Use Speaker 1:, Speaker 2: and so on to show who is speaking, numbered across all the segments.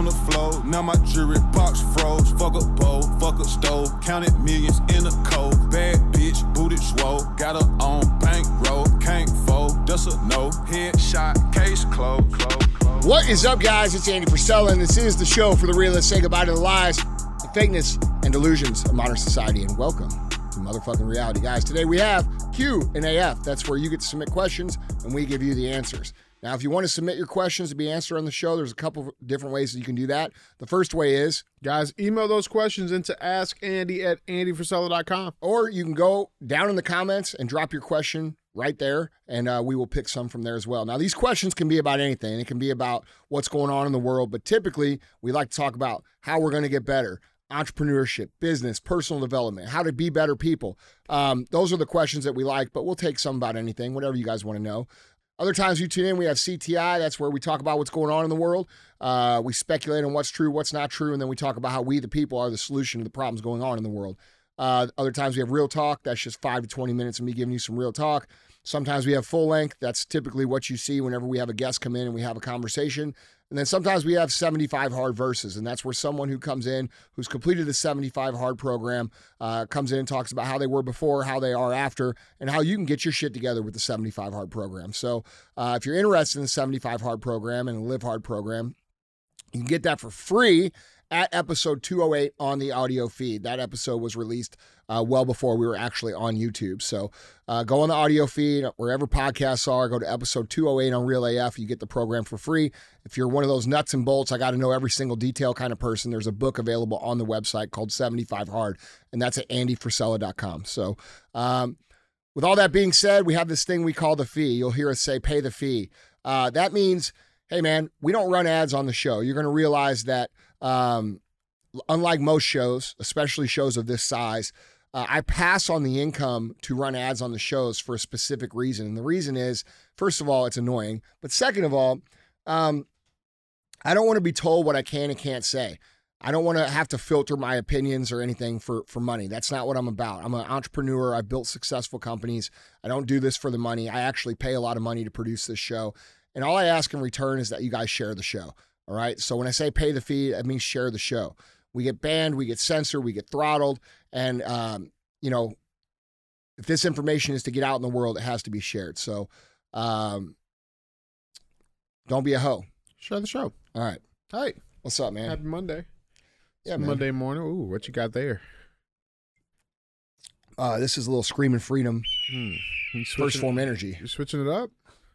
Speaker 1: on the floor. Now my jewelry box froze. Fuck a bowl, fuck a stove. Counted millions in a cold. Bad bitch, booted swole. Got her on bankroll. Can't fold, that's a no. Headshot, case closed. Close, close.
Speaker 2: What is up, guys? It's Andy Frisella, and this is the show for the realists. Say goodbye to the lies, the fakeness, and delusions of modern society, and welcome to motherfucking reality, guys. Today we have Q and AF. That's where you get to submit questions, and we give you the answers. Now, if you want to submit your questions to be answered on the show, there's a couple of different ways that you can do that. The first way is,
Speaker 3: Guys, email those questions into askandy at andyfrisella.com.
Speaker 2: or you can go down in the comments and drop your question right there, and uh, we will pick some from there as well. Now, these questions can be about anything. It can be about what's going on in the world, but typically we like to talk about how we're going to get better. Entrepreneurship, business, personal development, how to be better people. Um, those are the questions that we like, but we'll take some about anything, whatever you guys want to know. Other times you tune in, we have CTI. That's where we talk about what's going on in the world. Uh, we speculate on what's true, what's not true, and then we talk about how we, the people, are the solution to the problems going on in the world. Uh, other times we have real talk. That's just five to 20 minutes of me giving you some real talk. Sometimes we have full length. That's typically what you see whenever we have a guest come in and we have a conversation. And then sometimes we have 75 hard versus, and that's where someone who comes in who's completed the 75 hard program uh, comes in and talks about how they were before, how they are after, and how you can get your shit together with the 75 hard program. So uh, if you're interested in the 75 hard program and the Live Hard program, you can get that for free at episode 208 on the audio feed. That episode was released uh, well before we were actually on YouTube. So uh, go on the audio feed, wherever podcasts are, go to episode 208 on Real AF. You get the program for free. If you're one of those nuts and bolts, I got to know every single detail kind of person, there's a book available on the website called 75 Hard, and that's at andyfrisella.com. So, um, with all that being said, we have this thing we call the fee. You'll hear us say pay the fee. Uh, that means, hey, man, we don't run ads on the show. You're going to realize that, um, unlike most shows, especially shows of this size, uh, I pass on the income to run ads on the shows for a specific reason. And the reason is, first of all, it's annoying. But second of all, um, I don't want to be told what I can and can't say. I don't want to have to filter my opinions or anything for for money. That's not what I'm about. I'm an entrepreneur. I've built successful companies. I don't do this for the money. I actually pay a lot of money to produce this show. And all I ask in return is that you guys share the show. All right. So when I say pay the fee, I mean share the show. We get banned, we get censored, we get throttled. And, um, you know, if this information is to get out in the world, it has to be shared. So um, don't be a hoe.
Speaker 3: Share the show.
Speaker 2: All right.
Speaker 3: Hey,
Speaker 2: What's up, man?
Speaker 3: happy Monday.
Speaker 2: Yeah, man.
Speaker 3: Monday morning. Ooh, what you got there?
Speaker 2: Uh, this is a little screaming freedom,
Speaker 3: Hmm.
Speaker 2: First form energy.
Speaker 3: you switching it up?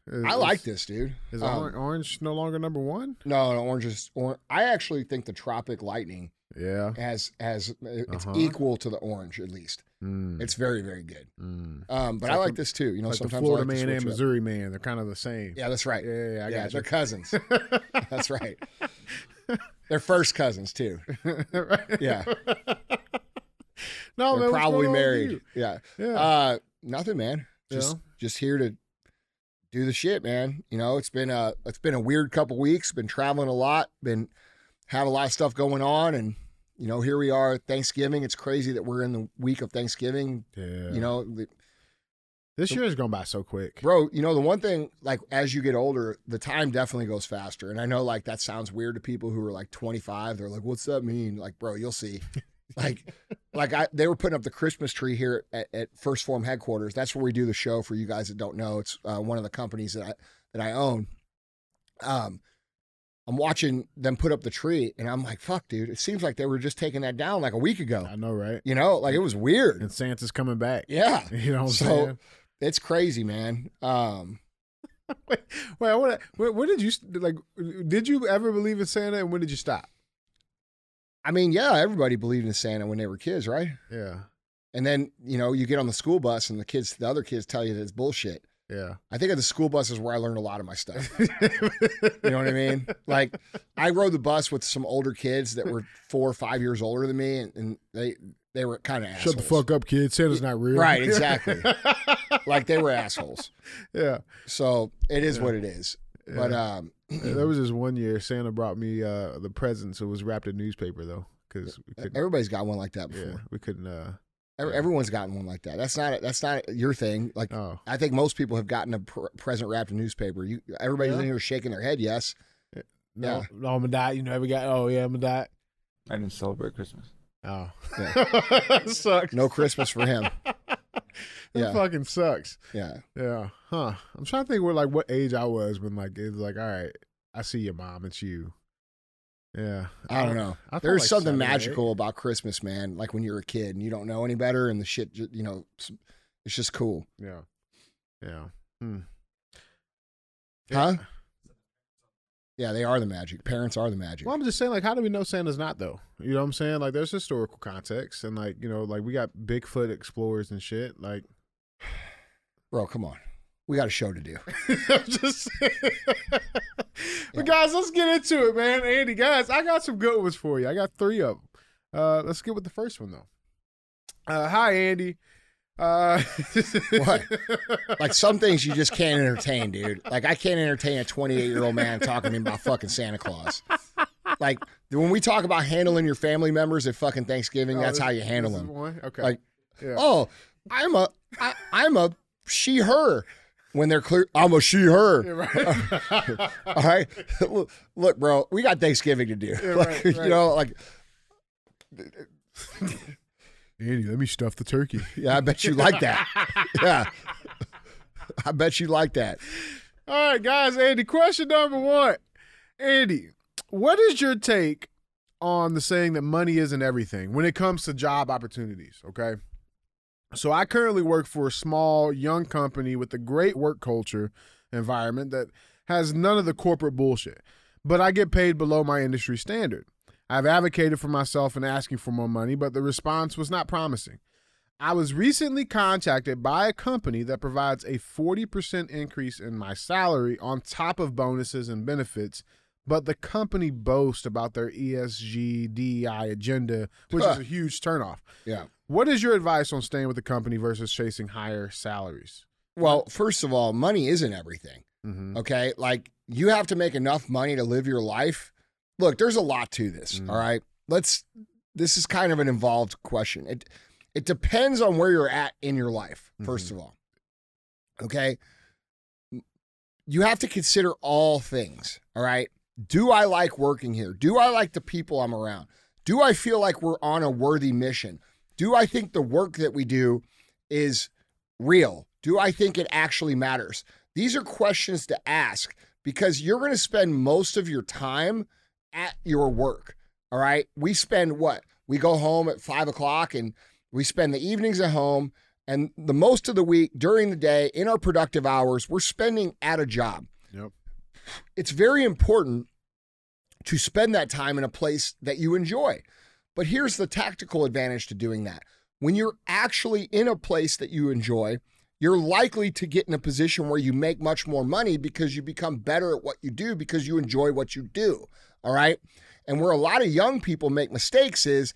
Speaker 3: Is-
Speaker 2: I like this, dude.
Speaker 3: Is
Speaker 2: Um,
Speaker 3: orange, orange no longer number one?
Speaker 2: No, no, orange is orange. I actually think the tropic lightning
Speaker 3: Yeah.
Speaker 2: has has it's
Speaker 3: Uh-huh.
Speaker 2: equal to the orange at least.
Speaker 3: Mm,
Speaker 2: It's very very good.
Speaker 3: mm.
Speaker 2: Um, but
Speaker 3: It's
Speaker 2: I
Speaker 3: like
Speaker 2: like
Speaker 3: the-
Speaker 2: this too. You know,
Speaker 3: like the
Speaker 2: sometimes
Speaker 3: Florida
Speaker 2: I like
Speaker 3: man and
Speaker 2: up.
Speaker 3: Missouri man, they're kind of the same.
Speaker 2: Yeah, that's right.
Speaker 3: yeah, yeah, yeah, I
Speaker 2: yeah,
Speaker 3: got
Speaker 2: they're cousins. that's right. They're first cousins too.
Speaker 3: right?
Speaker 2: Yeah,
Speaker 3: no,
Speaker 2: they're
Speaker 3: man,
Speaker 2: probably
Speaker 3: going on with
Speaker 2: married. Yeah.
Speaker 3: Yeah.
Speaker 2: Uh, nothing, man.
Speaker 3: Yeah.
Speaker 2: Just just here to do the shit, man. You know, it's been a it's been a weird couple weeks. Been traveling a lot. Been have a lot of stuff going on, and you know, here we are. Thanksgiving. It's crazy that we're in the week of Thanksgiving.
Speaker 3: yeah.
Speaker 2: You know, the-
Speaker 3: this year has gone by so quick.
Speaker 2: bro. You know, the one thing like as you get older, the time definitely goes faster. And I know like that sounds weird to people who are like 25. They're like, "What's that mean?" Like, bro, you'll see. like like I they were putting up the Christmas tree here at, at First Form headquarters. That's where we do the show for you guys that don't know. It's uh, one of the companies that I that I own. Um I'm watching them put up the tree and I'm like, fuck, dude, it seems like they were just taking that down like a week ago.
Speaker 3: I know, right?
Speaker 2: You know, like it was weird.
Speaker 3: And Santa's coming back.
Speaker 2: Yeah.
Speaker 3: You know what I'm
Speaker 2: So-
Speaker 3: saying?
Speaker 2: It's crazy, man. Um
Speaker 3: Wait, wait, I want to. When did you like? Did you ever believe in Santa, and when did you stop?
Speaker 2: I mean, yeah, everybody believed in Santa when they were kids, right?
Speaker 3: Yeah,
Speaker 2: And then, you know, you get on the school bus and the kids, the other kids tell you that it's bullshit.
Speaker 3: yeah.
Speaker 2: I think at the school bus is where I learned a lot of my stuff. You know what I mean? Like, I rode the bus with some older kids that were four or five years older than me, and, and they they were kind of assholes.
Speaker 3: Shut the fuck up, kid. Santa's not real.
Speaker 2: Right, exactly. Like they were assholes.
Speaker 3: yeah.
Speaker 2: So it is
Speaker 3: Yeah.
Speaker 2: what it is. But um,
Speaker 3: Yeah, there was this one year Santa brought me uh, the presents. It was wrapped in newspaper though, because
Speaker 2: everybody's got one like that
Speaker 3: Yeah,
Speaker 2: before.
Speaker 3: we couldn't. Uh,
Speaker 2: Ev- Everyone's gotten one like that. That's not that's not your thing. Like
Speaker 3: oh,
Speaker 2: I think most people have gotten a pr- present wrapped in newspaper. You everybody's
Speaker 3: Yeah.
Speaker 2: in here shaking their head. Yes,
Speaker 3: No, no, I'm gonna die. You never got. Oh yeah, I'm gonna die.
Speaker 4: I didn't celebrate Christmas.
Speaker 3: Oh,
Speaker 2: Yeah.
Speaker 3: sucks.
Speaker 2: No Christmas for him.
Speaker 3: That
Speaker 2: Yeah.
Speaker 3: fucking sucks.
Speaker 2: Yeah.
Speaker 3: Yeah, huh? I'm trying to think where like what age I was when like it was like, all right, I see your mom. It's you. Yeah,
Speaker 2: I don't know.
Speaker 3: I
Speaker 2: There's
Speaker 3: like
Speaker 2: something
Speaker 3: seven or eight.
Speaker 2: magical about Christmas, man. Like when you're a kid and you don't know any better, and the shit, you know, it's just cool,
Speaker 3: Yeah, yeah. Hmm.
Speaker 2: huh? Yeah, they are the magic. Parents are the magic.
Speaker 3: Well, I'm just saying, like, how do we know Santa's not though? You know what I'm saying? Like, there's historical context, and like, you know, like we got Bigfoot explorers and shit. Like,
Speaker 2: Bro, come on. We got a show to do.
Speaker 3: Just saying. But guys, let's get into it, man. Andy, guys, I got some good ones for you. I got three of them. Uh, let's get with the first one though. Uh, hi, Andy. Uh,
Speaker 2: What? Like some things you just can't entertain, dude. Like I can't entertain a 28 year old man talking to me about fucking Santa Claus. Like when we talk about handling your family members at fucking Thanksgiving,
Speaker 3: Oh,
Speaker 2: that's
Speaker 3: this-
Speaker 2: how you handle them.
Speaker 3: Okay.
Speaker 2: Like,
Speaker 3: yeah.
Speaker 2: Oh, I'm a, I, I'm a she her. When they're clear, I'm a she her.
Speaker 3: Right.
Speaker 2: All right, look, look, bro, we got Thanksgiving to do. Like,
Speaker 3: right,
Speaker 2: You know, like,
Speaker 3: Andy, let me stuff the turkey.
Speaker 2: yeah, I bet you like that. Yeah, I bet you like that.
Speaker 3: All right, guys. Andy, question number one. Andy, what is your take on the saying that money isn't everything when it comes to job opportunities? Okay. So I currently work for a small, young company with a great work culture environment that has none of the corporate bullshit, but I get paid below my industry standard. I've advocated for myself and asking for more money, but the response was not promising. I was recently contacted by a company that provides a 40% increase in my salary on top of bonuses and benefits, but the company boasts about their ESG DEI agenda, which is a huge turnoff.
Speaker 2: Yeah.
Speaker 3: What is your advice on staying with the company versus chasing higher salaries?
Speaker 2: Well, first of all, money isn't everything.
Speaker 3: Mm-hmm.
Speaker 2: Okay. Like you have to make enough money to live your life. Look, there's a lot to this.
Speaker 3: Mhm.
Speaker 2: all right. Let's, this is kind of an involved question. It, it depends on where you're at in your life, 1st of all. Okay. You have to consider all things. All right. Do I like working here? Do I like the people I'm around? Do I feel like we're on a worthy mission? Do I think the work that we do is real? Do I think it actually matters? These are questions to ask because you're going to spend most of your time at your work. All right. We spend what? We go home at five o'clock and we spend the evenings at home. And the most of the week during the day in our productive hours, we're spending at a job.
Speaker 3: Yep.
Speaker 2: It's very important to spend that time in a place that you enjoy. But here's the tactical advantage to doing that. When you're actually in a place that you enjoy, you're likely to get in a position where you make much more money because you become better at what you do because you enjoy what you do. All right. And where a lot of young people make mistakes is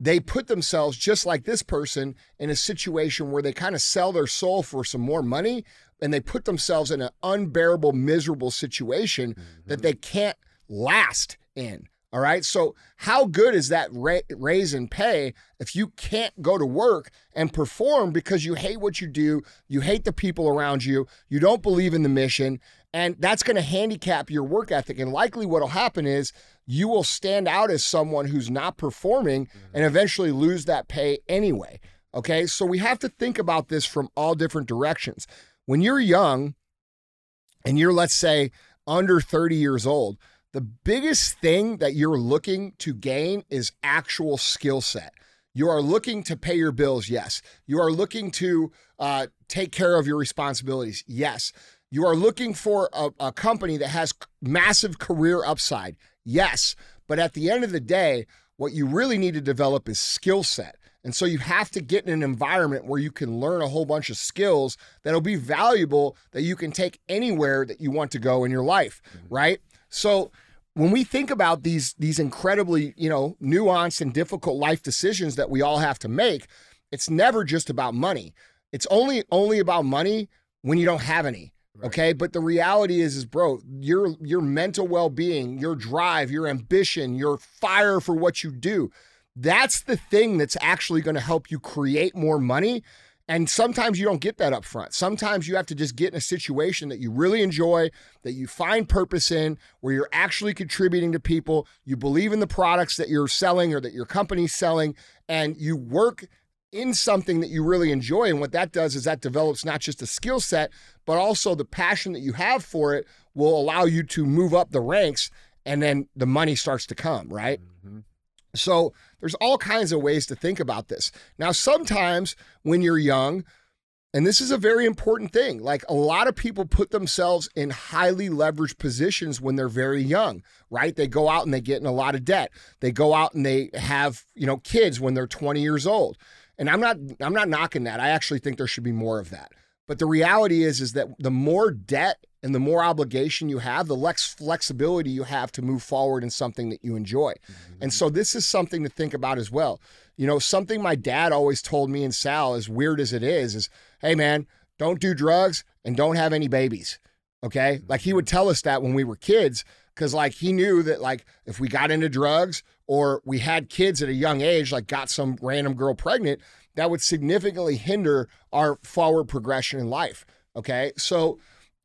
Speaker 2: they put themselves just like this person in a situation where they kind of sell their soul for some more money and they put themselves in an unbearable, miserable situation that mm-hmm. they can't last in. All right. So, how good is that ra- raise in pay if you can't go to work and perform because you hate what you do, you hate the people around you, you don't believe in the mission, and that's going to handicap your work ethic. And likely what will happen is you will stand out as someone who's not performing mm-hmm. and eventually lose that pay anyway. Okay. So, we have to think about this from all different directions. When you're young and you're, let's say, under 30 years old, the biggest thing that you're looking to gain is actual skill set. You are looking to pay your bills, yes. You are looking to uh, take care of your responsibilities, yes. You are looking for a, a company that has massive career upside, yes. But at the end of the day, what you really need to develop is skill set. And so you have to get in an environment where you can learn a whole bunch of skills that'll be valuable that you can take anywhere that you want to go in your life, right? So when we think about these these incredibly, you know, nuanced and difficult life decisions that we all have to make, it's never just about money. It's only only about money when you don't have any. Okay, but the reality is, is bro, your your mental well being, your drive, your ambition, your fire for what you do, that's the thing that's actually going to help you create more money And sometimes you don't get that up front. Sometimes you have to just get in a situation that you really enjoy, that you find purpose in, where you're actually contributing to people, you believe in the products that you're selling or that your company's selling, and you work in something that you really enjoy. And what that does is that develops not just a skill set, but also the passion that you have for it will allow you to move up the ranks and then the money starts to come, right?
Speaker 3: Mhm.
Speaker 2: So there's all kinds of ways to think about this. Now, sometimes when you're young, and this is a very important thing, like a lot of people put themselves in highly leveraged positions when they're very young, right? They go out and they get in a lot of debt. They go out and they have, you know, kids when they're 20 years old. And I'm not I'm not knocking that. I actually think there should be more of that. But the reality is is that the more debt and the more obligation you have, the less flexibility you have to move forward in something that you enjoy. Mm-hmm. And so this is something to think about as well. You know, something my dad always told me and Sal, as weird as it is, is hey man, don't do drugs and don't have any babies. Okay. Mm-hmm. Like he would tell us that when we were kids, because like he knew that like if we got into drugs or we had kids at a young age, like got some random girl pregnant, that would significantly hinder our forward progression in life. Okay. So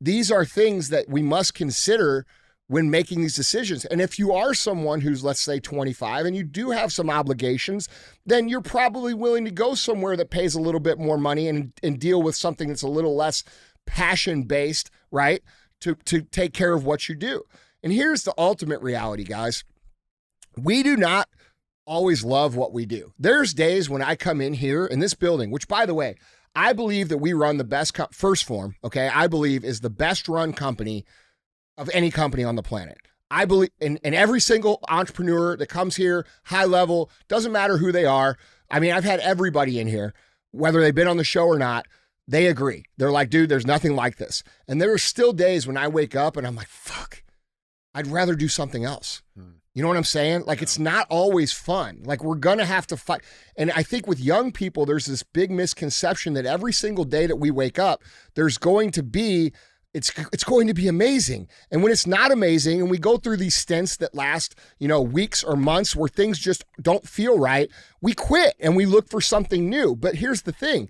Speaker 2: these are things that we must consider when making these decisions. And if you are someone who's, let's say, 25 and you do have some obligations, then you're probably willing to go somewhere that pays a little bit more money and, and deal with something that's a little less passion based, right? To, to take care of what you do. And here's the ultimate reality, guys. We do not always love what we do. There's days when I come in here in this building, which, by the way, I believe that we run the best co- first form, okay? I believe is the best run company of any company on the planet. I believe in every single entrepreneur that comes here, high level, doesn't matter who they are. I mean, I've had everybody in here, whether they've been on the show or not, they agree. They're like, dude, there's nothing like this. And there are still days when I wake up and I'm like, fuck, I'd rather do something else. Hmm. You know what I'm saying? Like it's not always fun. Like we're gonna have to fight. And I think with young people, there's this big misconception that every single day that we wake up, there's going to be it's it's going to be amazing. And when it's not amazing, and we go through these stints that last, you know, weeks or months where things just don't feel right, we quit and we look for something new. But here's the thing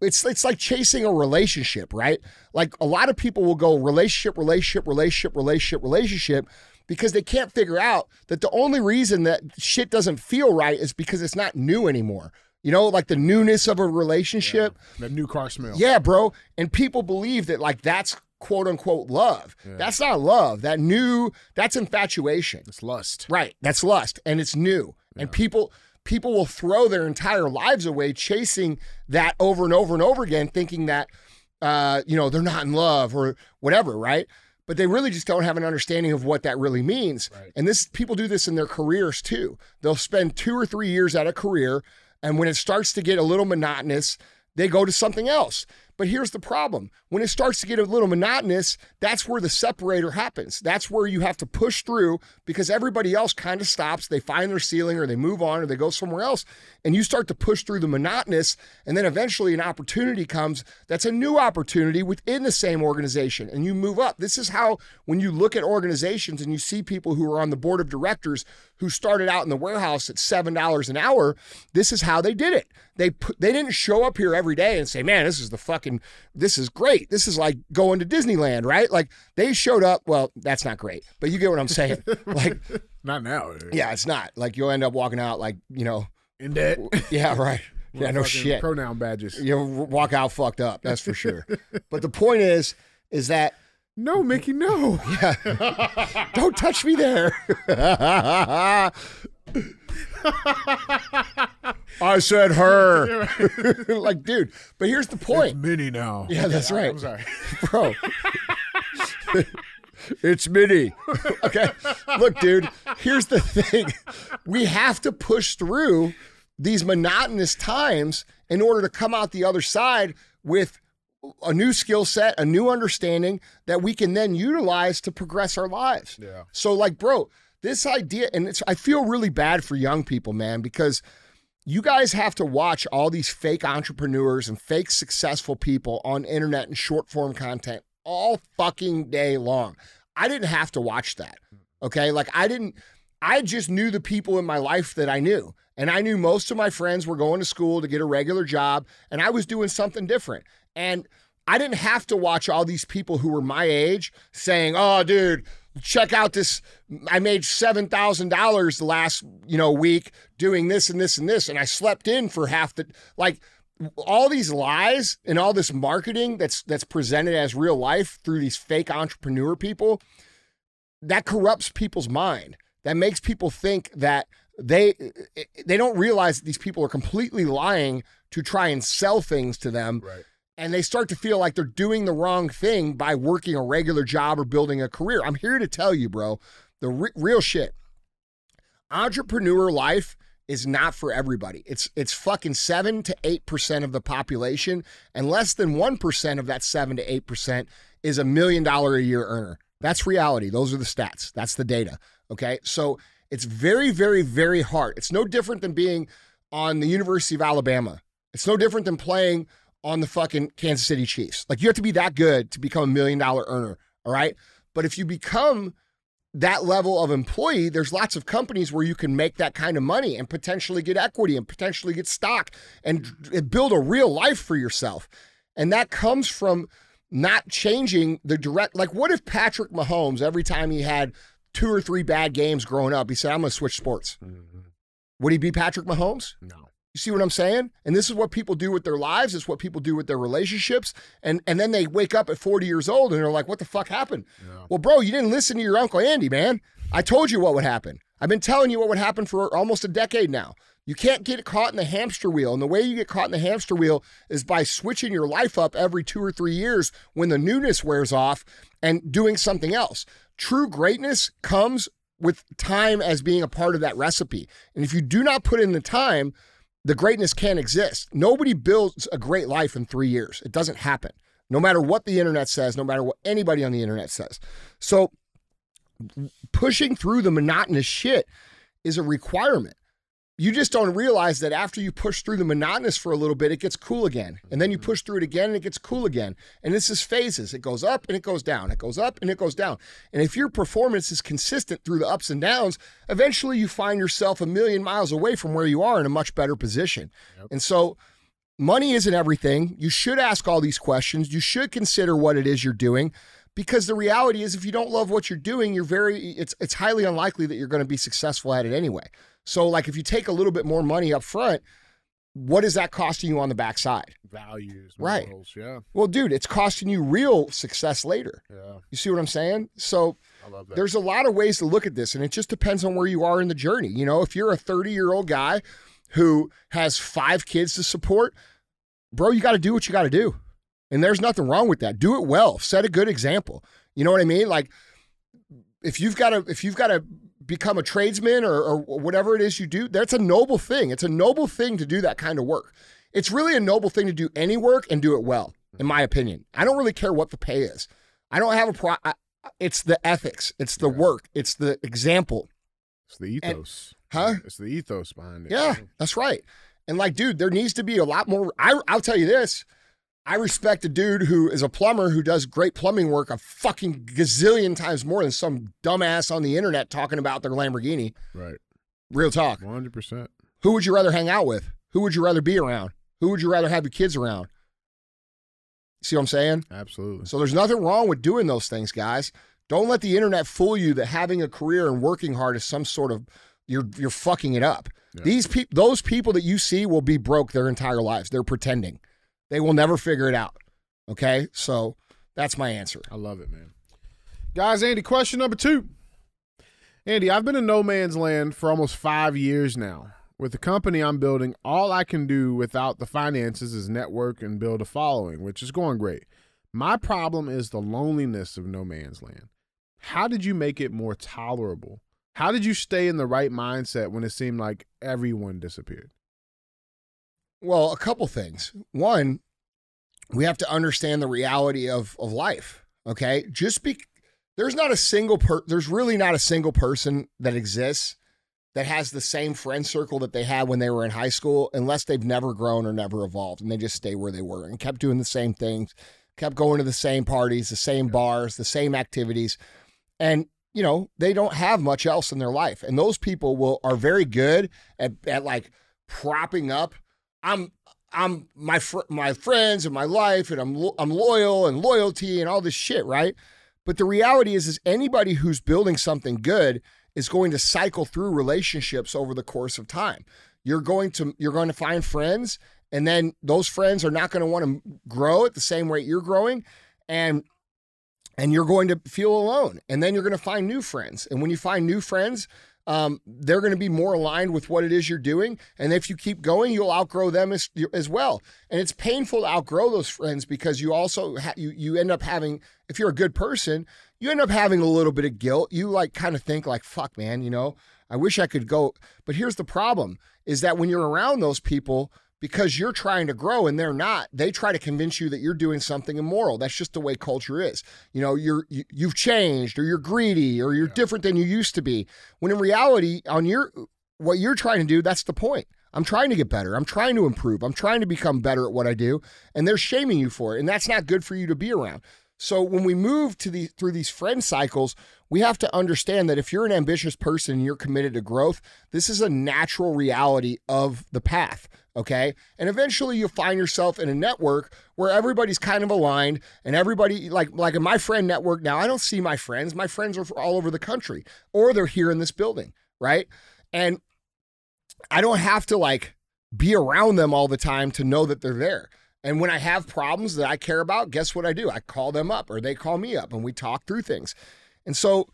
Speaker 2: it's it's like chasing a relationship, right? Like a lot of people will go relationship, relationship, relationship, relationship, relationship because they can't figure out that the only reason that shit doesn't feel right is because it's not new anymore. You know, like the newness of a relationship.
Speaker 3: That new car smell.
Speaker 2: Yeah, bro. And people believe that like that's quote unquote love. That's not love. That new that's infatuation.
Speaker 3: It's lust.
Speaker 2: Right. That's lust and it's new. And people people will throw their entire lives away chasing that over and over and over again thinking that uh you know they're not in love or whatever, right? But they really just don't have an understanding of what that really means.
Speaker 3: Right.
Speaker 2: And this people do this in their careers too. They'll spend 2 or 3 years at a career and when it starts to get a little monotonous, they go to something else. But here's the problem when it starts to get a little monotonous, that's where the separator happens. That's where you have to push through because everybody else kind of stops. They find their ceiling or they move on or they go somewhere else. And you start to push through the monotonous. And then eventually an opportunity comes that's a new opportunity within the same organization. And you move up. This is how, when you look at organizations and you see people who are on the board of directors who started out in the warehouse at $7 an hour, this is how they did it. They put, they didn't show up here every day and say, "Man, this is the fucking this is great. This is like going to Disneyland, right?" Like they showed up, well, that's not great. But you get what I'm saying. like
Speaker 3: Not now.
Speaker 2: yeah, it's not. Like you'll end up walking out like, you know,
Speaker 3: In
Speaker 2: yeah, right. Yeah, no shit.
Speaker 3: Pronoun badges.
Speaker 2: You'll walk out fucked up, that's for sure. but the point is is that
Speaker 3: No, Mickey, no.
Speaker 2: yeah. Don't touch me there. I said her. like, dude, but here's the point.
Speaker 3: Minnie now.
Speaker 2: Yeah, that's right.
Speaker 3: I'm sorry.
Speaker 2: Bro. it's Minnie. okay. Look, dude, here's the thing. We have to push through these monotonous times in order to come out the other side with a new skill set, a new understanding that we can then utilize to progress our lives.
Speaker 3: Yeah.
Speaker 2: So, like, bro, this idea, and it's I feel really bad for young people, man, because you guys have to watch all these fake entrepreneurs and fake successful people on internet and short form content all fucking day long. I didn't have to watch that. Okay. Like I didn't I just knew the people in my life that I knew. And I knew most of my friends were going to school to get a regular job, and I was doing something different. And I didn't have to watch all these people who were my age saying, "Oh, dude, check out this I made $7,000 the last, you know, week doing this and this and this and I slept in for half the like all these lies and all this marketing that's that's presented as real life through these fake entrepreneur people that corrupts people's mind that makes people think that they they don't realize that these people are completely lying to try and sell things to them
Speaker 3: Right.
Speaker 2: and they start to feel like they're doing the wrong thing by working a regular job or building a career i'm here to tell you bro the re- real shit entrepreneur life is not for everybody. It's it's fucking 7 to 8% of the population and less than 1% of that 7 to 8% is a million dollar a year earner. That's reality. Those are the stats. That's the data. Okay? So it's very very very hard. It's no different than being on the University of Alabama. It's no different than playing on the fucking Kansas City Chiefs. Like you have to be that good to become a million dollar earner, all right? But if you become that level of employee, there's lots of companies where you can make that kind of money and potentially get equity and potentially get stock and, build a real life for yourself. And that comes from not changing the direct. Like, what if Patrick Mahomes, every time he had two or three bad games growing up, he said, I'm going to switch sports? Mm-hmm. Would he be Patrick Mahomes?
Speaker 3: No.
Speaker 2: You see what I'm saying? And this is what people do with their lives. It's what people do with their relationships. And and then they wake up at 40 years old and they're like, what the fuck happened?
Speaker 3: Yeah.
Speaker 2: Well, bro, you didn't listen to your Uncle Andy, man. I told you what would happen. I've been telling you what would happen for almost a decade now. You can't get caught in the hamster wheel. And the way you get caught in the hamster wheel is by switching your life up every two or three years when the newness wears off and doing something else. True greatness comes with time as being a part of that recipe. And if you do not put in the time, the greatness can't exist. Nobody builds a great life in three years. It doesn't happen. No matter what the internet says, no matter what anybody on the internet says. So pushing through the monotonous shit is a requirement. You just don't realize that after you push through the monotonous for a little bit, it gets cool again. And then you mm-hmm. push through it again and it gets cool again. And this is phases. It goes up and it goes down. It goes up and it goes down. And if your performance is consistent through the ups and downs, eventually you find yourself a million miles away from where you are in a much better position. And so money isn't everything. You should ask all these questions. You should consider what it is you're doing because the reality is if you don't love what you're doing, you're very it's it's highly unlikely that you're going to be successful at it anyway. So like if you take a little bit more money up front, what is that costing you on the backside?
Speaker 3: Values.
Speaker 2: Right.
Speaker 3: Yeah.
Speaker 2: Well, dude, it's costing you real success later.
Speaker 3: Yeah.
Speaker 2: You see what I'm saying? So
Speaker 3: I love that.
Speaker 2: there's a lot of ways to look at this, and it just depends on where you are in the journey. You know, if you're a 30 year old guy who has five kids to support, bro, you got to do what you got to do. And there's nothing wrong with that. Do it well. Set a good example. You know what I mean? Like if you've got to if you've got to become a tradesman or, or whatever it is you do, that's a noble thing. It's a noble thing to do that kind of work. It's really a noble thing to do any work and do it well, in my opinion. I don't really care what the pay is. I don't have a pro. I, it's the ethics. It's the
Speaker 3: Yeah.
Speaker 2: work. It's the example.
Speaker 3: It's the ethos.
Speaker 2: Huh?
Speaker 3: It's the ethos behind it.
Speaker 2: Yeah, that's right. And like, dude, there needs to be a lot more. I, I'll tell you this. I respect a dude who is a plumber who does great plumbing work a fucking gazillion times more than some dumbass on the internet talking about their Lamborghini.
Speaker 3: Right.
Speaker 2: Real talk.
Speaker 3: 100%.
Speaker 2: Who would you rather hang out with? Who would you rather be around? Who would you rather have your kids around? See what I'm saying?
Speaker 3: Absolutely.
Speaker 2: So there's nothing wrong with doing those things, guys. Don't let the internet fool you that having a career and working hard is some sort of you're you're fucking it up.
Speaker 3: Yeah.
Speaker 2: These people those people that you see will be broke their entire lives. They're pretending. They will never figure it out. Okay? So that's my answer.
Speaker 3: I love it, man. Guys, Andy, question number two. Andy, I've been in no man's land for almost five years now. With the company I'm building, all I can do without the finances is network and build a following, which is going great. My problem is the loneliness of no man's land. How did you make it more tolerable? How did you stay in the right mindset when it seemed like everyone disappeared?
Speaker 2: Well, a couple things. One, we have to understand the reality of of life. Okay, just be there's not a single per there's really not a single person that exists that has the same friend circle that they had when they were in high school, unless they've never grown or never evolved, and they just stay where they were and kept doing the same things, kept going to the same parties, the same bars, the same activities, and you know, they don't have much else in their life. And those people will are very good at, at like propping up. I'm I'm my fr- my friends and my life and I'm lo- I'm loyal and loyalty and all this shit, right? But the reality is is anybody who's building something good is going to cycle through relationships over the course of time. You're going to you're going to find friends and then those friends are not going to want to grow at the same rate you're growing and and you're going to feel alone and then you're going to find new friends and when you find new friends um, they're going to be more aligned with what it is you're doing and if you keep going you'll outgrow them as, as well. And it's painful to outgrow those friends because you also ha- you you end up having if you're a good person you end up having a little bit of guilt. You like kind of think like fuck man you know i wish i could go but here's the problem is that when you're around those people because you're trying to grow and they're not they try to convince you that you're doing something immoral. That's just the way culture is. You know you're you, you've changed or you're greedy or you're yeah. different than you used to be. When in reality on your what you're trying to do that's the point. I'm trying to get better. I'm trying to improve. I'm trying to become better at what i do and they're shaming you for it and that's not good for you to be around. So when we move to the through these friend cycles, we have to understand that if you're an ambitious person and you're committed to growth, this is a natural reality of the path. Okay. And eventually you'll find yourself in a network where everybody's kind of aligned and everybody, like, like in my friend network now, I don't see my friends. My friends are all over the country or they're here in this building. Right. And I don't have to like be around them all the time to know that they're there. And when I have problems that I care about, guess what I do? I call them up or they call me up and we talk through things. And so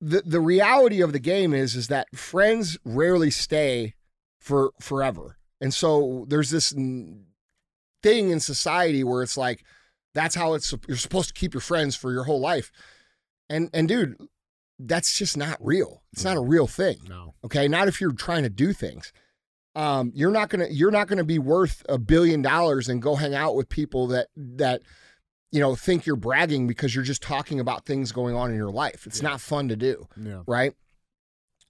Speaker 2: the the reality of the game is is that friends rarely stay for forever. And so there's this thing in society where it's like that's how it's you're supposed to keep your friends for your whole life. And and dude, that's just not real. It's not a real thing.
Speaker 3: No.
Speaker 2: Okay, not if you're trying to do things um, you're not gonna you're not gonna be worth a billion dollars and go hang out with people that that you know think you're bragging because you're just talking about things going on in your life. It's yeah. not fun to do,
Speaker 3: yeah.
Speaker 2: right?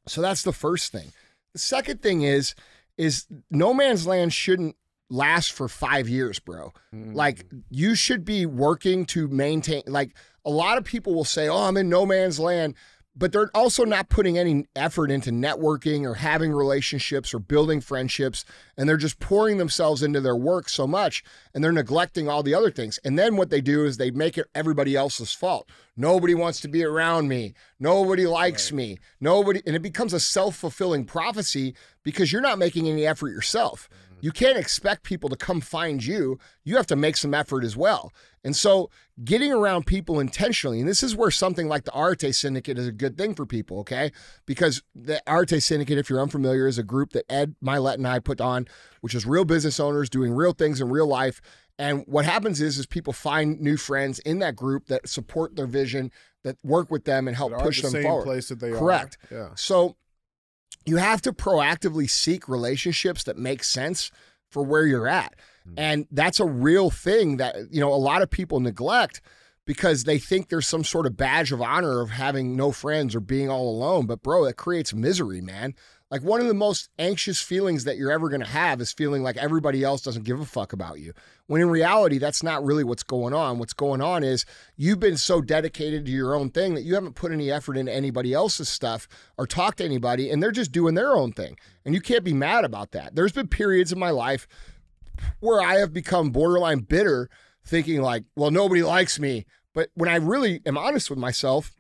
Speaker 2: So that's the first thing. The second thing is is no man's land shouldn't last for five years, bro. Mm-hmm. Like you should be working to maintain. Like a lot of people will say, "Oh, I'm in no man's land." But they're also not putting any effort into networking or having relationships or building friendships and they're just pouring themselves into their work so much and they're neglecting all the other things. And then what they do is they make it everybody else's fault. Nobody wants to be around me. Nobody likes right. me. Nobody and it becomes a self-fulfilling prophecy because you're not making any effort yourself you can't expect people to come find you. You have to make some effort as well. And so, getting around people intentionally, and this is where something like the Arete Syndicate is a good thing for people, okay? Because the Arete Syndicate, if you're unfamiliar, is a group that Ed Mylett and I put on, which is real business owners doing real things in real life. And what happens is, is people find new friends in that group that support their vision, that work with them and help push
Speaker 3: the
Speaker 2: them forward.
Speaker 3: Place that they are.
Speaker 2: Correct.
Speaker 3: Are. Yeah.
Speaker 2: So you have to proactively seek relationships that make sense for where you're at. Mm-hmm. And that's a real thing that, you know, a lot of people neglect because they think there's some sort of badge of honor of having no friends or being all alone. But, bro, that creates misery, man. Like one of the most anxious feelings that you're ever going to have is feeling like everybody else doesn't give a fuck about you. When in reality, that's not really what's going on. What's going on is you've been so dedicated to your own thing that you haven't put any effort into anybody else's stuff or talked to anybody, and they're just doing their own thing. And you can't be mad about that. There's been periods in my life where I have become borderline bitter, thinking like, well, nobody likes me. But when I really am honest with myself,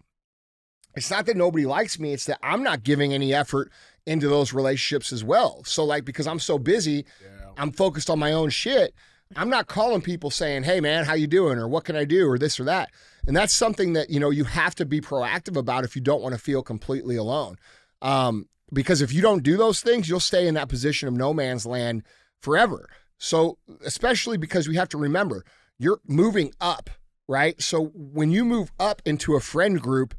Speaker 2: it's not that nobody likes me, it's that I'm not giving any effort into those relationships as well. So like because I'm so busy, yeah. I'm focused on my own shit. I'm not calling people saying, "Hey man, how you doing?" or "What can I do?" or this or that. And that's something that you know you have to be proactive about if you don't want to feel completely alone. Um, because if you don't do those things, you'll stay in that position of no man's land forever. So especially because we have to remember you're moving up, right? So when you move up into a friend group,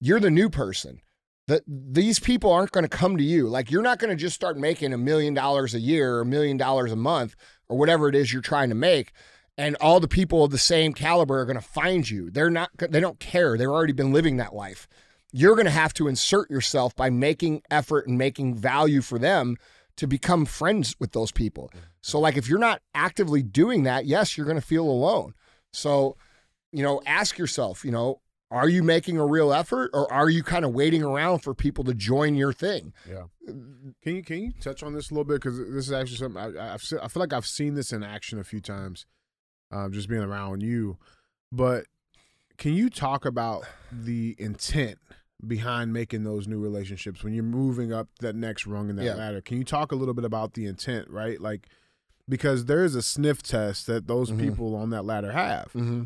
Speaker 2: you're the new person that these people aren't going to come to you. Like you're not going to just start making a million dollars a year or a million dollars a month or whatever it is you're trying to make and all the people of the same caliber are going to find you. They're not they don't care. They've already been living that life. You're going to have to insert yourself by making effort and making value for them to become friends with those people. Mm-hmm. So like if you're not actively doing that, yes, you're going to feel alone. So, you know, ask yourself, you know, are you making a real effort or are you kind of waiting around for people to join your thing?
Speaker 3: Yeah. Can you can you touch on this a little bit because this is actually something I, I've I feel like I've seen this in action a few times, um, just being around you. But can you talk about the intent behind making those new relationships when you're moving up that next rung in that
Speaker 2: Yeah.
Speaker 3: ladder? Can you talk a little bit about the intent, right? Like because there is a sniff test that those
Speaker 2: Mhm.
Speaker 3: people on that ladder have,
Speaker 2: Mm-hmm.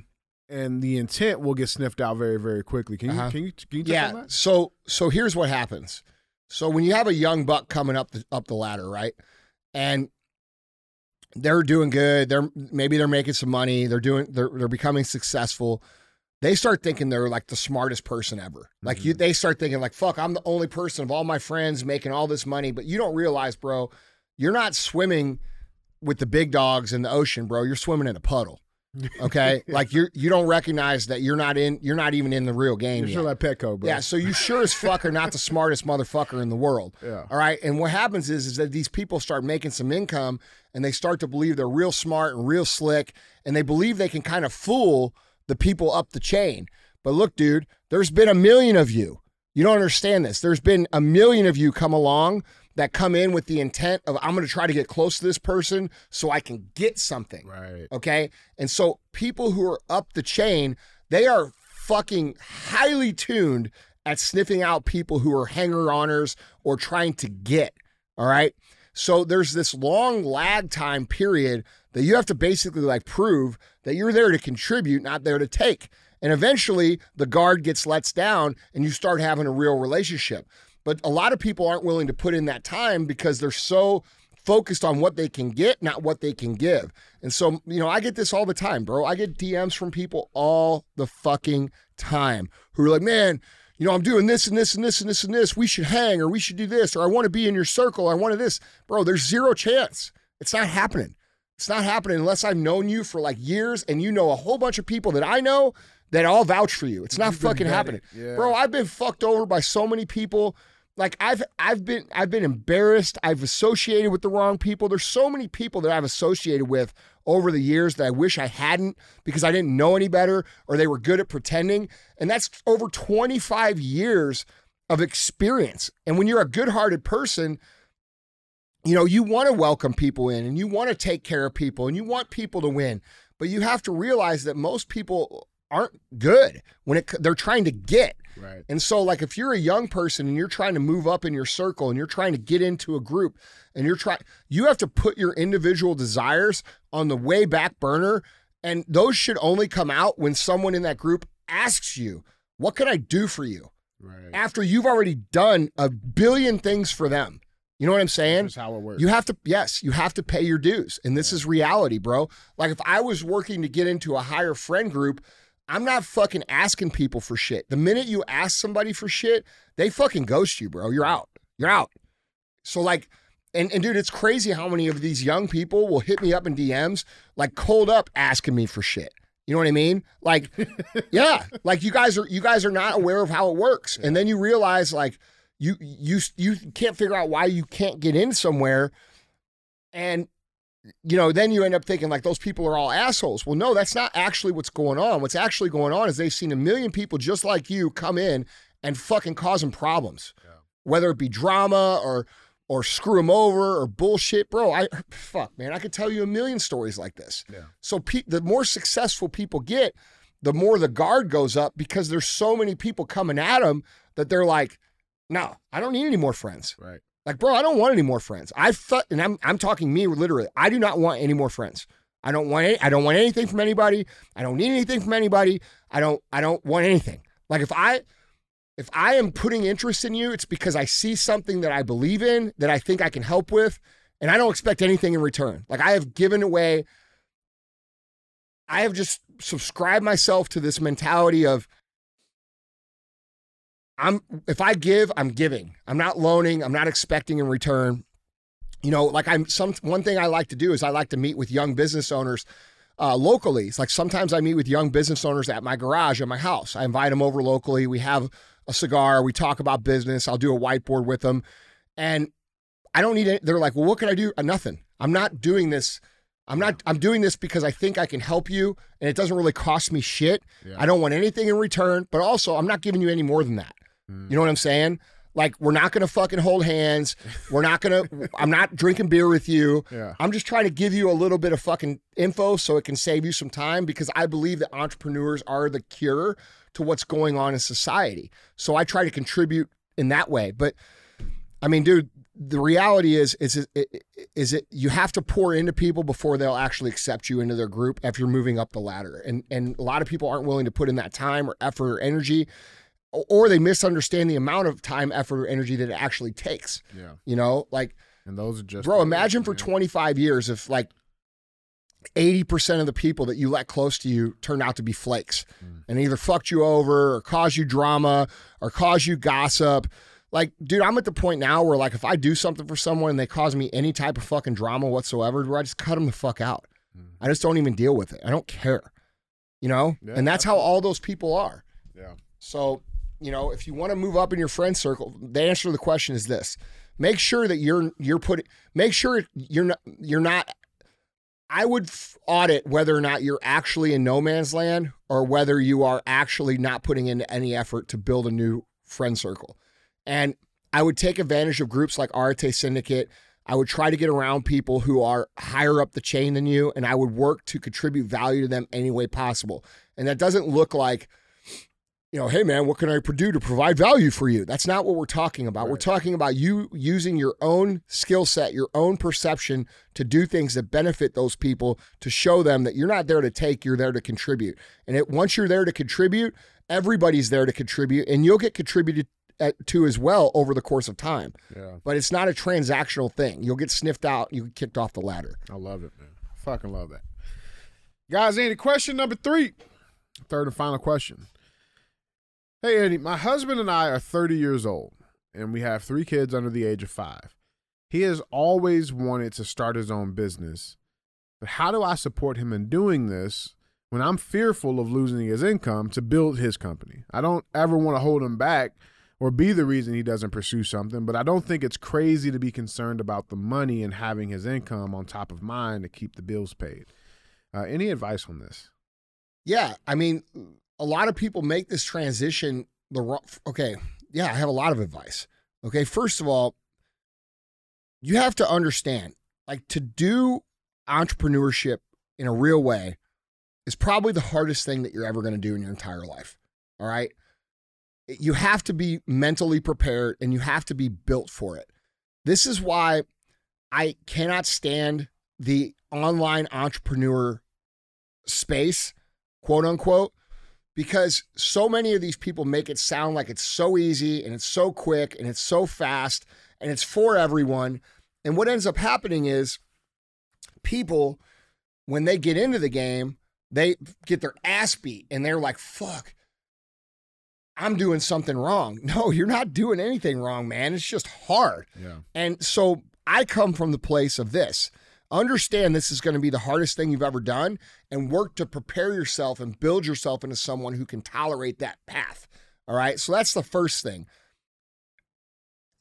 Speaker 3: and the intent will get sniffed out very very quickly. Can you
Speaker 2: Uh-huh.
Speaker 3: can you can you
Speaker 2: Yeah.
Speaker 3: that?
Speaker 2: So so here's what happens. So when you have a young buck coming up the up the ladder, right? And they're doing good. They're maybe they're making some money. They're doing they're they're becoming successful. They start thinking they're like the smartest person ever. Like you they start thinking like fuck, I'm the only person of all my friends making all this money, but you don't realize, bro, you're not swimming with the big dogs in the ocean, bro. You're swimming in a puddle. Okay? like you're you don't recognize that you're not in you're not even in the real game
Speaker 3: You're
Speaker 2: yet.
Speaker 3: Petco, bro.
Speaker 2: Yeah, so you sure as fuck are not the smartest motherfucker in the world.
Speaker 3: Yeah.
Speaker 2: All right. And what happens is, is that these people start making some income and they start to believe they're real smart and real slick and they believe they can kind of fool the people up the chain. But look, dude, there's been a million of you. You don't understand this. There's been a million of you come along that come in with the intent of I'm going to try to get close to this person so I can get something.
Speaker 3: Right.
Speaker 2: Okay. And so people who are up the chain, they are fucking highly tuned at sniffing out people who are hanger oners or trying to get. All right. So there's this long lag time period that you have to basically like prove that you're there to contribute, not there to take. And eventually the guard gets lets down and you start having a real relationship. But a lot of people aren't willing to put in that time because they're so focused on what they can get, not what they can give. And so, you know, I get this all the time, bro. I get DMs from people all the fucking time who are like, man, you know, I'm doing this and this and this and this and this. We should hang or we should do this or I want to be in your circle. I want to this. Bro, there's zero chance. It's not happening. It's not happening unless I've known you for like years and you know a whole bunch of people that I know that all vouch for you. It's not
Speaker 3: You've
Speaker 2: fucking happening.
Speaker 3: Yeah.
Speaker 2: Bro, I've been fucked over by so many people. Like I've I've been I've been embarrassed. I've associated with the wrong people. There's so many people that I've associated with over the years that I wish I hadn't because I didn't know any better or they were good at pretending. And that's over 25 years of experience. And when you're a good-hearted person, you know, you want to welcome people in and you want to take care of people and you want people to win. But you have to realize that most people aren't good when it they're trying to get.
Speaker 3: Right.
Speaker 2: And so, like, if you're a young person and you're trying to move up in your circle and you're trying to get into a group and you're trying, you have to put your individual desires on the way back burner. And those should only come out when someone in that group asks you, What can I do for you?
Speaker 3: Right.
Speaker 2: After you've already done a billion things for them. You know what I'm saying?
Speaker 3: That's how it works.
Speaker 2: You have to, yes, you have to pay your dues. And this is reality, bro. Like if I was working to get into a higher friend group, I'm not fucking asking people for shit. The minute you ask somebody for shit, they fucking ghost you, bro. You're out. You're out. So like, and, and dude, it's crazy how many of these young people will hit me up in DMs, like cold up asking me for shit. You know what I mean? Like, yeah, like you guys are you guys are not aware of how it works, and then you realize like you you you can't figure out why you can't get in somewhere, and you know then you end up thinking like those people are all assholes. Well, no, that's not actually what's going on. What's actually going on is they've seen a million people just like you come in and fucking cause them problems, whether it be drama or or screw them over or bullshit, bro. I fuck, man. I could tell you a million stories like this.
Speaker 3: Yeah.
Speaker 2: So pe- the more successful people get, the more the guard goes up because there's so many people coming at them that they're like, no, I don't need any more friends.
Speaker 3: Right.
Speaker 2: Like, bro, I don't want any more friends. I thought, and I'm I'm talking me literally. I do not want any more friends. I don't want any, I don't want anything from anybody. I don't need anything from anybody. I don't I don't want anything. Like if I if I am putting interest in you, it's because I see something that I believe in that I think I can help with, and I don't expect anything in return. Like I have given away, I have just subscribed myself to this mentality of I'm if I give, I'm giving. I'm not loaning, I'm not expecting in return. You know, like I'm some one thing I like to do is I like to meet with young business owners uh, locally. It's like sometimes I meet with young business owners at my garage at my house. I invite them over locally. We have a cigar. We talk about business. I'll do a whiteboard with them, and I don't need it. They're like, well, what can I do? Uh, nothing. I'm not doing this. I'm not I'm doing this because I think I can help you and it doesn't really cost me shit.
Speaker 3: Yeah.
Speaker 2: I don't want anything in return, but also I'm not giving you any more than that.
Speaker 3: Mm.
Speaker 2: You know what I'm saying? Like we're not going to fucking hold hands. We're not going to I'm not drinking beer with you.
Speaker 3: Yeah.
Speaker 2: I'm just trying to give you a little bit of fucking info so it can save you some time because I believe that entrepreneurs are the cure to what's going on in society. So I try to contribute in that way. But I mean, dude, the reality is is it, is it you have to pour into people before they'll actually accept you into their group if you're moving up the ladder. And and a lot of people aren't willing to put in that time or effort or energy or- they misunderstand the amount of time, effort, or energy that it actually takes.
Speaker 3: Yeah.
Speaker 2: You know, like
Speaker 3: And those are just
Speaker 2: Bro, imagine for 25 years if like 80% of the people that you let close to you turned out to be flakes
Speaker 3: Mm.
Speaker 2: and either fucked you over or caused you drama or caused you gossip. Like, dude, I'm at the point now where like if I do something for someone and they cause me any type of fucking drama whatsoever, where I just cut them the fuck out.
Speaker 3: Mm.
Speaker 2: I just don't even deal with it. I don't care. You know?
Speaker 3: Yeah,
Speaker 2: and that's how all those people are.
Speaker 3: Yeah.
Speaker 2: So, you know, if you want to move up in your friend circle, the answer to the question is this: make sure that you're you're putting, make sure you're not you're not. I would audit whether or not you're actually in no man's land or whether you are actually not putting in any effort to build a new friend circle. And I would take advantage of groups like Arete Syndicate. I would try to get around people who are higher up the chain than you, and I would work to contribute value to them any way possible. And that doesn't look like, you know, hey man, what can I do to provide value for you? That's not what we're talking about. We're talking about you using your own skill set, your own perception to do things that benefit those people to show them that you're not there to take, you're there to contribute. And it, once you're there to contribute, everybody's there to contribute, and you'll get contributed at, to as well over the course of time.
Speaker 3: Yeah.
Speaker 2: But it's not a transactional thing. You'll get sniffed out, you get kicked off the ladder.
Speaker 3: I love it, man. Fucking love that. Guys, Andy, question number three. Third and final question. Hey, Andy, my husband and I are 30 years old, and we have three kids under the age of five. He has always wanted to start his own business, but how do I support him in doing this when I'm fearful of losing his income to build his company? I don't ever want to hold him back or be the reason he doesn't pursue something, but I don't think it's crazy to be concerned about the money and having his income on top of mine to keep the bills paid. Uh, any advice on this?
Speaker 2: Yeah, I mean, a lot of people make this transition the wrong. Okay, yeah, I have a lot of advice. Okay, first of all, you have to understand, like, to do entrepreneurship in a real way is probably the hardest thing that you're ever going to do in your entire life. All right, you have to be mentally prepared and you have to be built for it. This is why I cannot stand the online entrepreneur space, quote unquote, because so many of these people make it sound like it's so easy and it's so quick and it's so fast and it's for everyone. And what ends up happening is people, when they get into the game, they get their ass beat and they're like, fuck, I'm doing something wrong. No, you're not doing anything wrong, man. It's just hard.
Speaker 3: Yeah.
Speaker 2: And so I come from the place of this. Understand this is going to be the hardest thing you've ever done and work to prepare yourself and build yourself into someone who can tolerate that path. All right. So that's the first thing.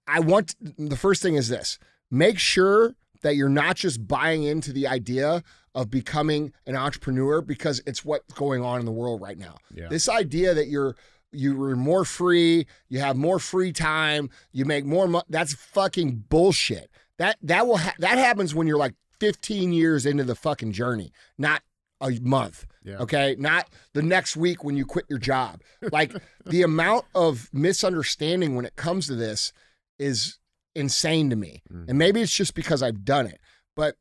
Speaker 2: I want the first thing is this make sure that you're not just buying into the idea of becoming an entrepreneur because it's what's going on in the world right now.
Speaker 3: Yeah.
Speaker 2: This idea that you're you're more free, you have more free time, you make more money. That's fucking bullshit. That that will ha- that happens when you're like 15 years into the fucking journey, not a month.
Speaker 3: Yeah.
Speaker 2: Okay, not the next week when you quit your job. Like the amount of misunderstanding when it comes to this is insane to me.
Speaker 3: Mhm.
Speaker 2: And maybe it's just because I've done it, but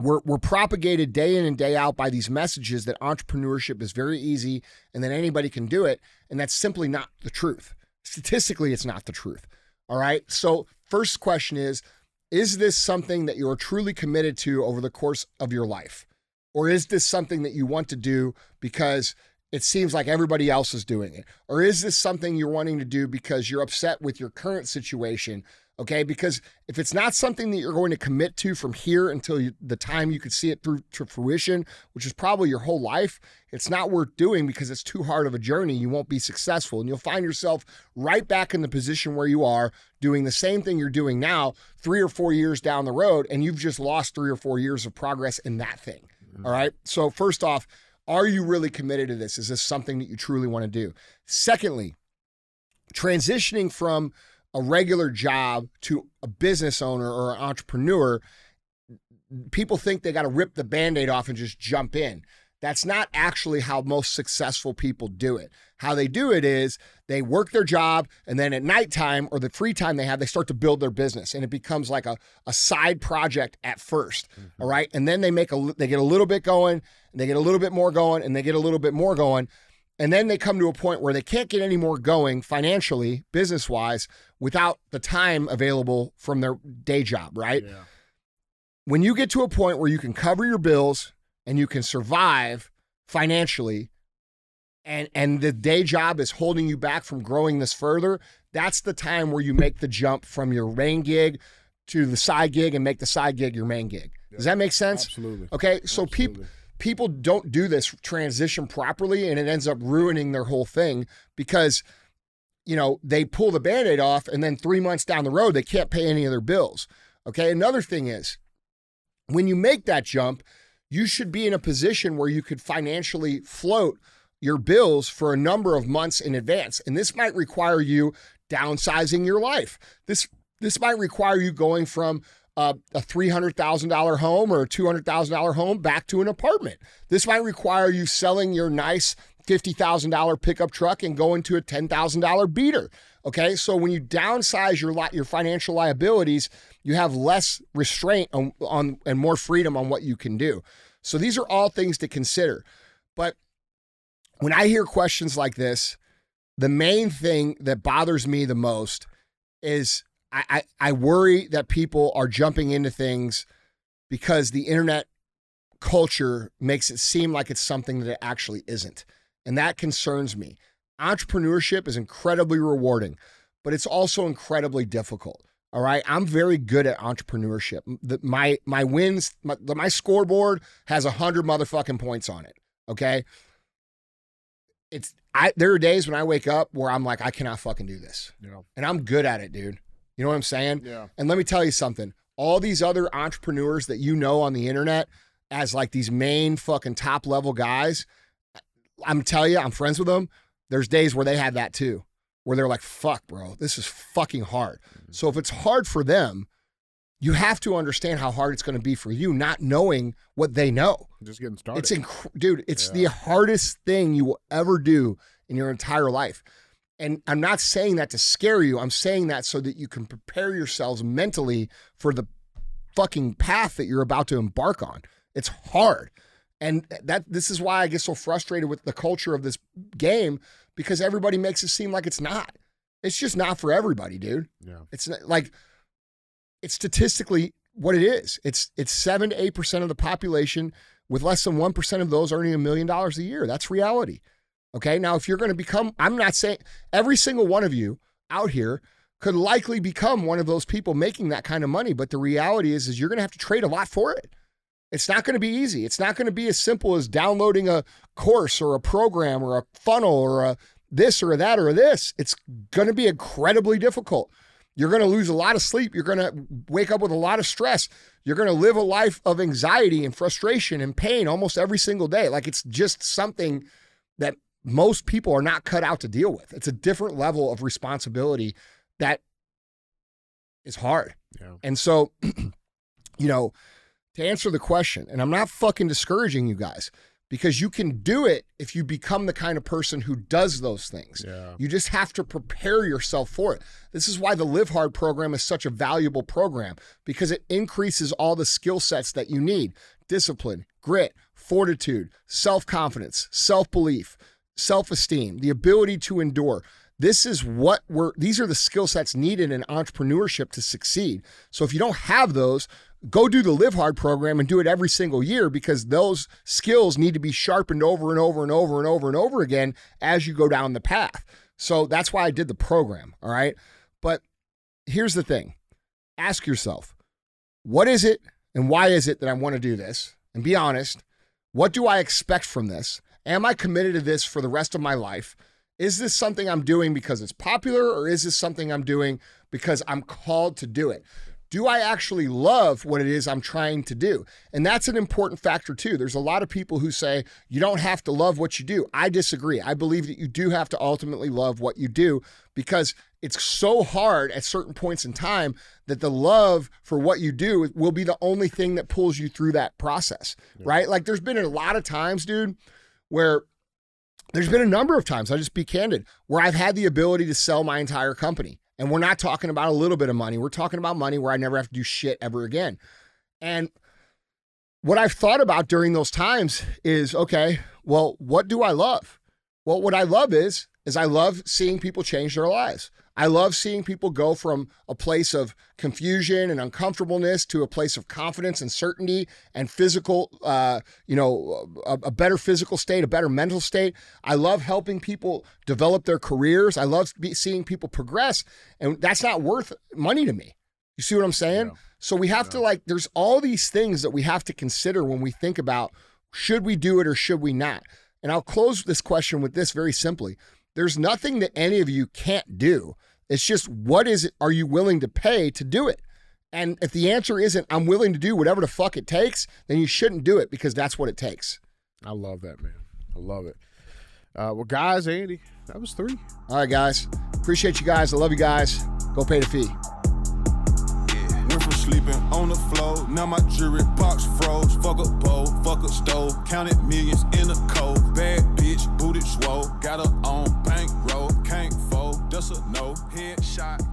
Speaker 2: we're we're propagated day in and day out by these messages that entrepreneurship is very easy and that anybody can do it, and that's simply not the truth. Statistically, it's not the truth. All right. So, first question is Is this something that you're truly committed to over the course of your life? Or is this something that you want to do because it seems like everybody else is doing it? Or is this something you're wanting to do because you're upset with your current situation Okay, because if it's not something that you're going to commit to from here until you, the time you could see it through to fruition, which is probably your whole life, it's not worth doing because it's too hard of a journey. You won't be successful, and you'll find yourself right back in the position where you are doing the same thing you're doing now, three or four years down the road, and you've just lost three or four years of progress in that thing. Mm-hmm. All right. So first off, are you really committed to this? Is this something that you truly want to do? Secondly, transitioning from a regular job to a business owner or an entrepreneur, people think they got to rip the band aid off and just jump in. That's not actually how most successful people do it. How they do it is they work their job and then at nighttime or the free time they have, they start to build their business and it becomes like a, a side project at 1st
Speaker 3: Mm-hmm.
Speaker 2: all right. And then they make a, they get a little bit going and they get a little bit more going and they get a little bit more going. And then they come to a point where they can't get any more going financially, business wise, without the time available from their day job, right?
Speaker 3: Yeah.
Speaker 2: When you get to a point where you can cover your bills and you can survive financially and and the day job is holding you back from growing this further, that's the time where you make the jump from your main gig to the side gig and make the side gig your main gig. Does that make sense?
Speaker 3: Absolutely.
Speaker 2: Okay, so people. People don't do this transition properly and it ends up ruining their whole thing because you know they pull the band-aid off and then three months down the road they can't pay any of their bills. Okay another thing is when you make that jump you should be in a position where you could financially float your bills for a number of months in advance. And this might require you downsizing your life. This this might require you going from uh, a $300,000 home or a $200,000 home back to an apartment. This might require you selling your nice $50,000 pickup truck and going to a $10,000 beater. Okay? So when you downsize your li- your financial liabilities, you have less restraint on, on and more freedom on what you can do. So these are all things to consider. But when I hear questions like this, the main thing that bothers me the most is I, I, I worry that people are jumping into things because the internet culture makes it seem like it's something that it actually isn't. And that concerns me. Entrepreneurship is incredibly rewarding, but it's also incredibly difficult. All right. I'm very good at entrepreneurship. The, my my wins, my, my scoreboard has a hundred motherfucking points on it. Okay. It's I there are days when I wake up where I'm like, I cannot fucking do this.
Speaker 3: Yeah.
Speaker 2: And I'm good at it, dude. You know what I'm saying?
Speaker 3: Yeah.
Speaker 2: And let me tell you something. All these other entrepreneurs that you know on the internet as like these main fucking top level guys, I'm telling you, I'm friends with them. There's days where they have that too, where they're like, fuck, bro, this is fucking hard. Mm-hmm. So if it's hard for them, you have to understand how hard it's going to be for you, not knowing what they know.
Speaker 3: Just getting started.
Speaker 2: It's inc- dude, it's the hardest thing you will ever do in your entire life. And I'm not saying that to scare you. I'm saying that so that you can prepare yourselves mentally for the fucking path that you're about to embark on. It's hard. And that this is why I get so frustrated with the culture of this game because everybody makes it seem like it's not. It's just not for everybody, dude.
Speaker 3: yeah.
Speaker 2: It's not, like it's statistically what it is. It's it's seven to eight percent of the population, with less than one percent of those earning a million dollars a year. That's reality. Okay. Now, if you're going to become, I'm not saying every single one of you out here could likely become one of those people making that kind of money, but the reality is, is you're going to have to trade a lot for it. It's not going to be easy. It's not going to be as simple as downloading a course or a program or a funnel or a this or a that or this. It's going to be incredibly difficult. You're going to lose a lot of sleep. You're going to wake up with a lot of stress. You're going to live a life of anxiety and frustration and pain almost every single day. Like it's just something that most people are not cut out to deal with. It's a different level of responsibility that is hard.
Speaker 3: Yeah.
Speaker 2: And so, you know, to answer the question, and I'm not fucking discouraging you guys because you can do it if you become the kind of person who does those things.
Speaker 3: Yeah.
Speaker 2: You just have to prepare yourself for it. This is why the Live Hard program is such a valuable program because it increases all the skill sets that you need discipline, grit, fortitude, self confidence, self belief, self esteem, the ability to endure. This is what we're, these are the skill sets needed in entrepreneurship to succeed. So if you don't have those, go do the Live Hard program and do it every single year because those skills need to be sharpened over and over and over and over and over again as you go down the path. So that's why I did the program. All right. But here's the thing ask yourself, what is it and why is it that I want to do this? And be honest. What do I expect from this? Am I committed to this for the rest of my life? Is this something I'm doing because it's popular or is this something I'm doing because I'm called to do it? Do I actually love what it is I'm trying to do? And that's an important factor too. There's a lot of people who say you don't have to love what you do. I disagree. I believe that you do have to ultimately love what you do because it's so hard at certain points in time that the love for what you do will be the only thing that pulls you through that process, right? Like there's been a lot of times, dude, where there's been a number of times, I'll just be candid, where I've had the ability to sell my entire company. And we're not talking about a little bit of money. We're talking about money where I never have to do shit ever again. And what I've thought about during those times is okay, well, what do I love? Well, what I love is is I love seeing people change their lives. I love seeing people go from a place of confusion and uncomfortableness to a place of confidence and certainty and physical, uh, you know, a, a, better physical state, a better mental state. I love helping people develop their careers. I love seeing people progress, and that's not worth money to me. You see what I'm saying? Yeah. So we have yeah. to like, there's all these things that we have to consider when we think about should we do it or should we not. And I'll close this question with this very simply. There's nothing that any of you can't do. It's just what is it are you willing to pay to do it? And if the answer isn't I'm willing to do whatever the fuck it takes, then you shouldn't do it because that's what it takes.
Speaker 3: I love that, man. I love it. Uh, well, guys, Andy, that was three.
Speaker 2: All right, guys. Appreciate you guys. I love you guys. Go pay the fee Yeah.
Speaker 1: Ripper sleeping on the floor. Now my jewelry box froze. Fuck a bowl, fuck a stove. Counted millions in a cold. Bad bitch, booted swole. Got her on bankroll. Can't fold, just a no. Headshot.